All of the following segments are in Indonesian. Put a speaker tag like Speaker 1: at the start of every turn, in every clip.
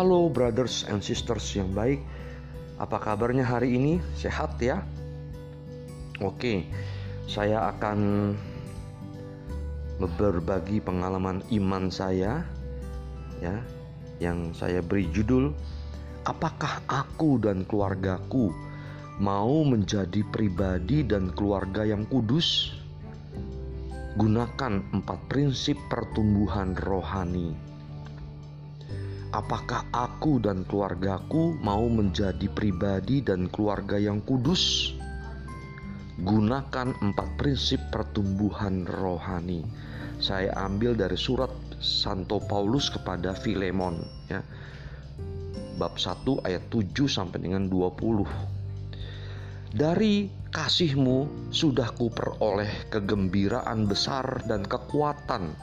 Speaker 1: Halo brothers and sisters yang baik. Apa kabarnya hari ini? Sehat ya? Oke. Saya akan berbagi pengalaman iman saya ya yang saya beri judul Apakah aku dan keluargaku mau menjadi pribadi dan keluarga yang kudus? Gunakan empat prinsip pertumbuhan rohani apakah aku dan keluargaku mau menjadi pribadi dan keluarga yang kudus? Gunakan empat prinsip pertumbuhan rohani. Saya ambil dari surat Santo Paulus kepada Filemon ya. Bab 1 ayat 7 sampai dengan 20. Dari kasihmu sudah kuperoleh kegembiraan besar dan kekuatan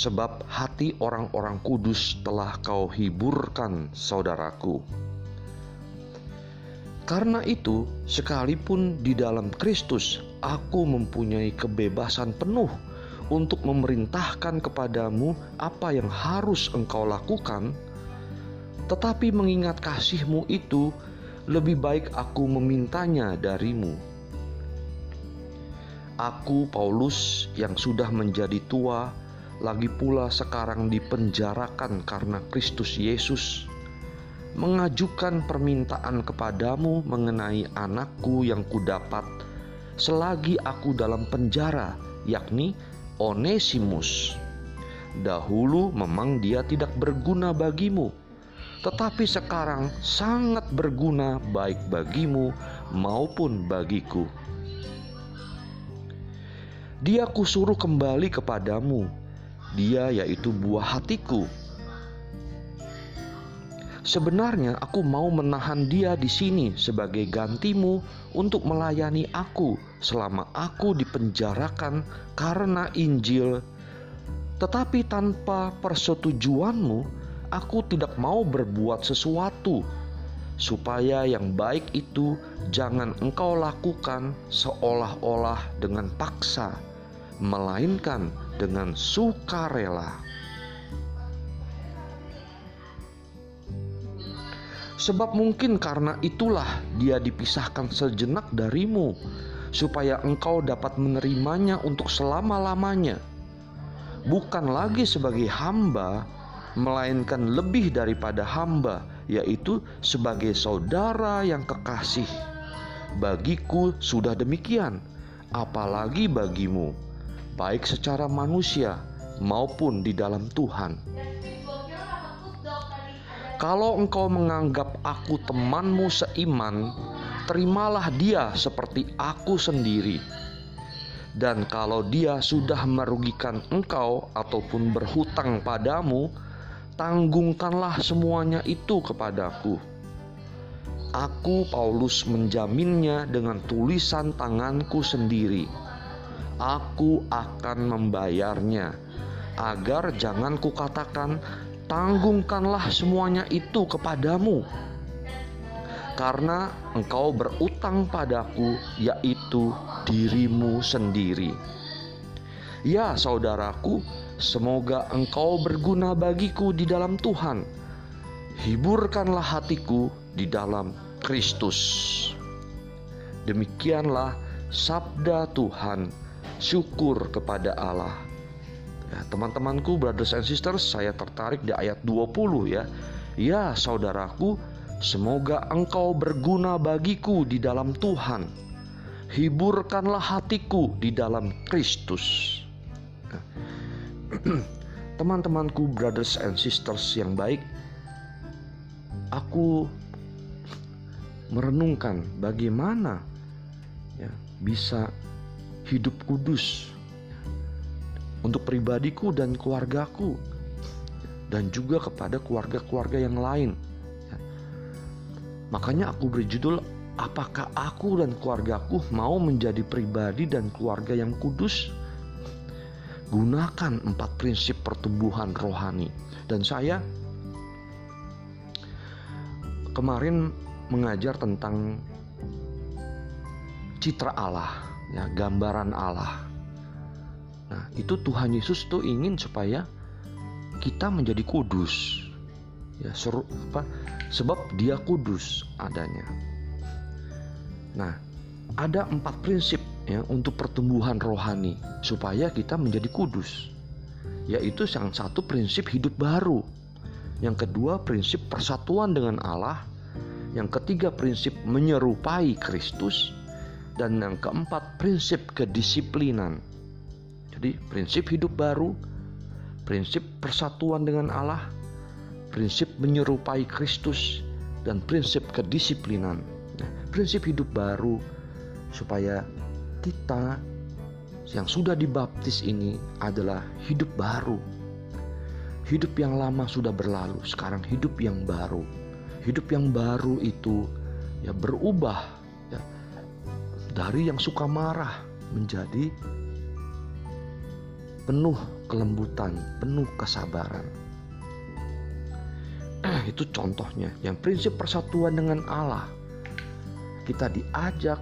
Speaker 1: sebab hati orang-orang kudus telah kau hiburkan, saudaraku. Karena itu, sekalipun di dalam Kristus aku mempunyai kebebasan penuh untuk memerintahkan kepadamu apa yang harus engkau lakukan, tetapi mengingat kasihmu itu, lebih baik aku memintanya darimu. Aku, Paulus, yang sudah menjadi tua, lagi pula sekarang dipenjarakan karena Kristus Yesus, mengajukan permintaan kepadamu mengenai anakku yang kudapat selagi aku dalam penjara, yakni Onesimus. Dahulu memang dia tidak berguna bagimu, tetapi sekarang sangat berguna baik bagimu maupun bagiku. Dia kusuruh kembali kepadamu dia yaitu buah hatiku. Sebenarnya aku mau menahan dia di sini sebagai gantimu untuk melayani aku selama aku dipenjarakan karena Injil. Tetapi tanpa persetujuanmu, aku tidak mau berbuat sesuatu supaya yang baik itu jangan engkau lakukan seolah-olah dengan paksa, melainkan dengan sukarela. Sebab mungkin karena itulah dia dipisahkan sejenak darimu, supaya engkau dapat menerimanya untuk selama-lamanya, bukan lagi sebagai hamba, melainkan lebih daripada hamba, yaitu sebagai saudara yang kekasih. Bagiku sudah demikian, apalagi bagimu baik secara manusia maupun di dalam Tuhan. Kalau engkau menganggap aku temanmu seiman, terimalah dia seperti aku sendiri. Dan kalau dia sudah merugikan engkau ataupun berhutang padamu, tanggungkanlah semuanya itu kepadaku. Aku, Paulus, menjaminnya dengan tulisan tanganku sendiri aku akan membayarnya. Agar jangan kukatakan, tanggungkanlah semuanya itu kepadamu. Karena engkau berutang padaku, yaitu dirimu sendiri. Ya, saudaraku, semoga engkau berguna bagiku di dalam Tuhan. Hiburkanlah hatiku di dalam Kristus. Demikianlah sabda Tuhan syukur kepada Allah. Ya, teman-temanku, brothers and sisters, saya tertarik di ayat 20 ya. Ya, saudaraku, semoga engkau berguna bagiku di dalam Tuhan. Hiburkanlah hatiku di dalam Kristus. Ya. Teman-temanku, brothers and sisters yang baik, aku merenungkan bagaimana ya bisa hidup kudus untuk pribadiku dan keluargaku dan juga kepada keluarga-keluarga yang lain. Makanya aku beri judul apakah aku dan keluargaku mau menjadi pribadi dan keluarga yang kudus? Gunakan empat prinsip pertumbuhan rohani. Dan saya kemarin mengajar tentang citra Allah ya gambaran Allah. Nah, itu Tuhan Yesus tuh ingin supaya kita menjadi kudus. Ya, seru apa? Sebab dia kudus adanya. Nah, ada empat prinsip ya untuk pertumbuhan rohani supaya kita menjadi kudus. Yaitu yang satu prinsip hidup baru. Yang kedua prinsip persatuan dengan Allah. Yang ketiga prinsip menyerupai Kristus dan yang keempat prinsip kedisiplinan. Jadi prinsip hidup baru, prinsip persatuan dengan Allah, prinsip menyerupai Kristus, dan prinsip kedisiplinan. Nah, prinsip hidup baru supaya kita yang sudah dibaptis ini adalah hidup baru. Hidup yang lama sudah berlalu, sekarang hidup yang baru. Hidup yang baru itu ya berubah dari yang suka marah menjadi penuh kelembutan, penuh kesabaran. itu contohnya. Yang prinsip persatuan dengan Allah. Kita diajak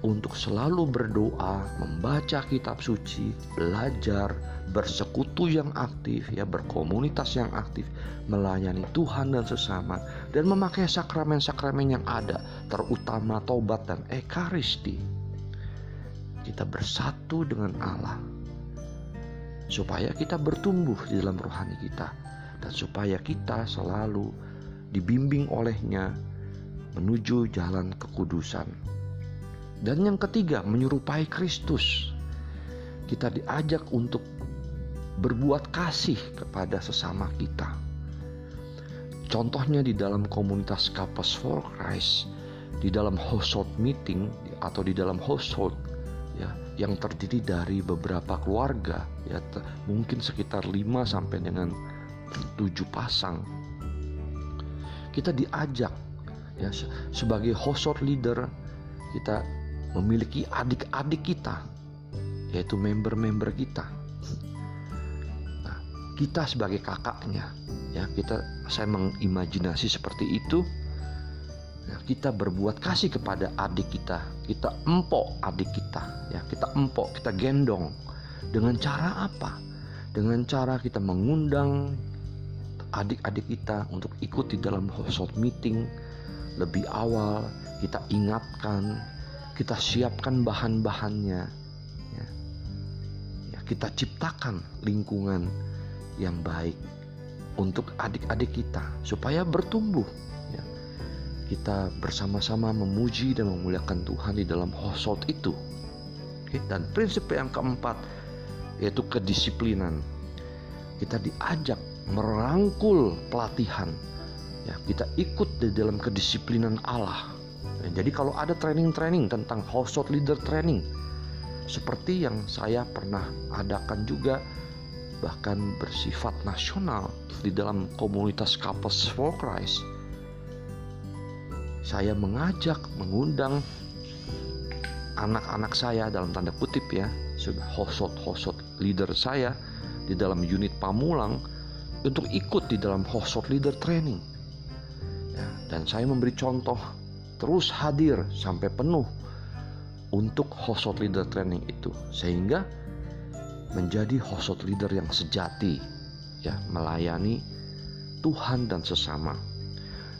Speaker 1: untuk selalu berdoa, membaca kitab suci, belajar, bersekutu yang aktif, ya berkomunitas yang aktif, melayani Tuhan dan sesama, dan memakai sakramen-sakramen yang ada, terutama tobat dan ekaristi. Kita bersatu dengan Allah, supaya kita bertumbuh di dalam rohani kita, dan supaya kita selalu dibimbing olehnya menuju jalan kekudusan. Dan yang ketiga, menyerupai Kristus. Kita diajak untuk berbuat kasih kepada sesama kita. Contohnya di dalam komunitas Couples for Christ, di dalam household meeting atau di dalam household ya yang terdiri dari beberapa keluarga ya mungkin sekitar 5 sampai dengan 7 pasang. Kita diajak ya sebagai household leader kita memiliki adik-adik kita yaitu member-member kita. Kita sebagai kakaknya ya kita saya mengimajinasi seperti itu. Ya, kita berbuat kasih kepada adik kita. Kita empok adik kita ya kita empok kita gendong. Dengan cara apa? Dengan cara kita mengundang adik-adik kita untuk ikut di dalam household meeting. Lebih awal kita ingatkan kita siapkan bahan-bahannya. Ya. ya kita ciptakan lingkungan yang baik untuk adik-adik kita supaya bertumbuh. Ya. kita bersama-sama memuji dan memuliakan Tuhan di dalam household itu. Dan prinsip yang keempat yaitu kedisiplinan. Kita diajak merangkul pelatihan. Ya kita ikut di dalam kedisiplinan Allah jadi kalau ada training-training tentang household leader training seperti yang saya pernah adakan juga bahkan bersifat nasional di dalam komunitas Couples for Christ. Saya mengajak, mengundang anak-anak saya dalam tanda kutip ya, household-household leader saya di dalam unit Pamulang untuk ikut di dalam household leader training. Ya, dan saya memberi contoh terus hadir sampai penuh untuk household leader training itu sehingga menjadi household leader yang sejati ya melayani Tuhan dan sesama.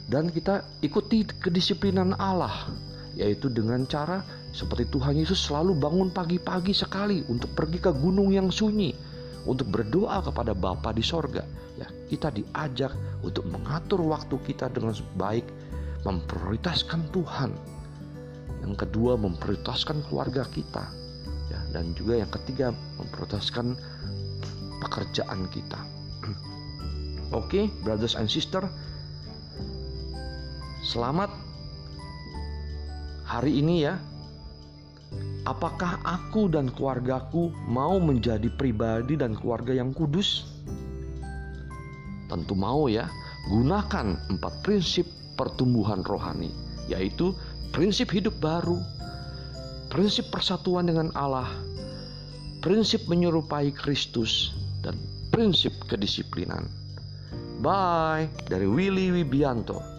Speaker 1: Dan kita ikuti kedisiplinan Allah yaitu dengan cara seperti Tuhan Yesus selalu bangun pagi-pagi sekali untuk pergi ke gunung yang sunyi untuk berdoa kepada Bapa di sorga. Ya kita diajak untuk mengatur waktu kita dengan baik memprioritaskan Tuhan. Yang kedua memprioritaskan keluarga kita. Ya dan juga yang ketiga memproteskan pekerjaan kita. Oke okay, brothers and sister selamat hari ini ya. Apakah aku dan keluargaku mau menjadi pribadi dan keluarga yang kudus? Tentu mau ya. Gunakan empat prinsip pertumbuhan rohani yaitu prinsip hidup baru prinsip persatuan dengan Allah, prinsip menyerupai Kristus, dan prinsip kedisiplinan. Bye dari Willy Wibianto.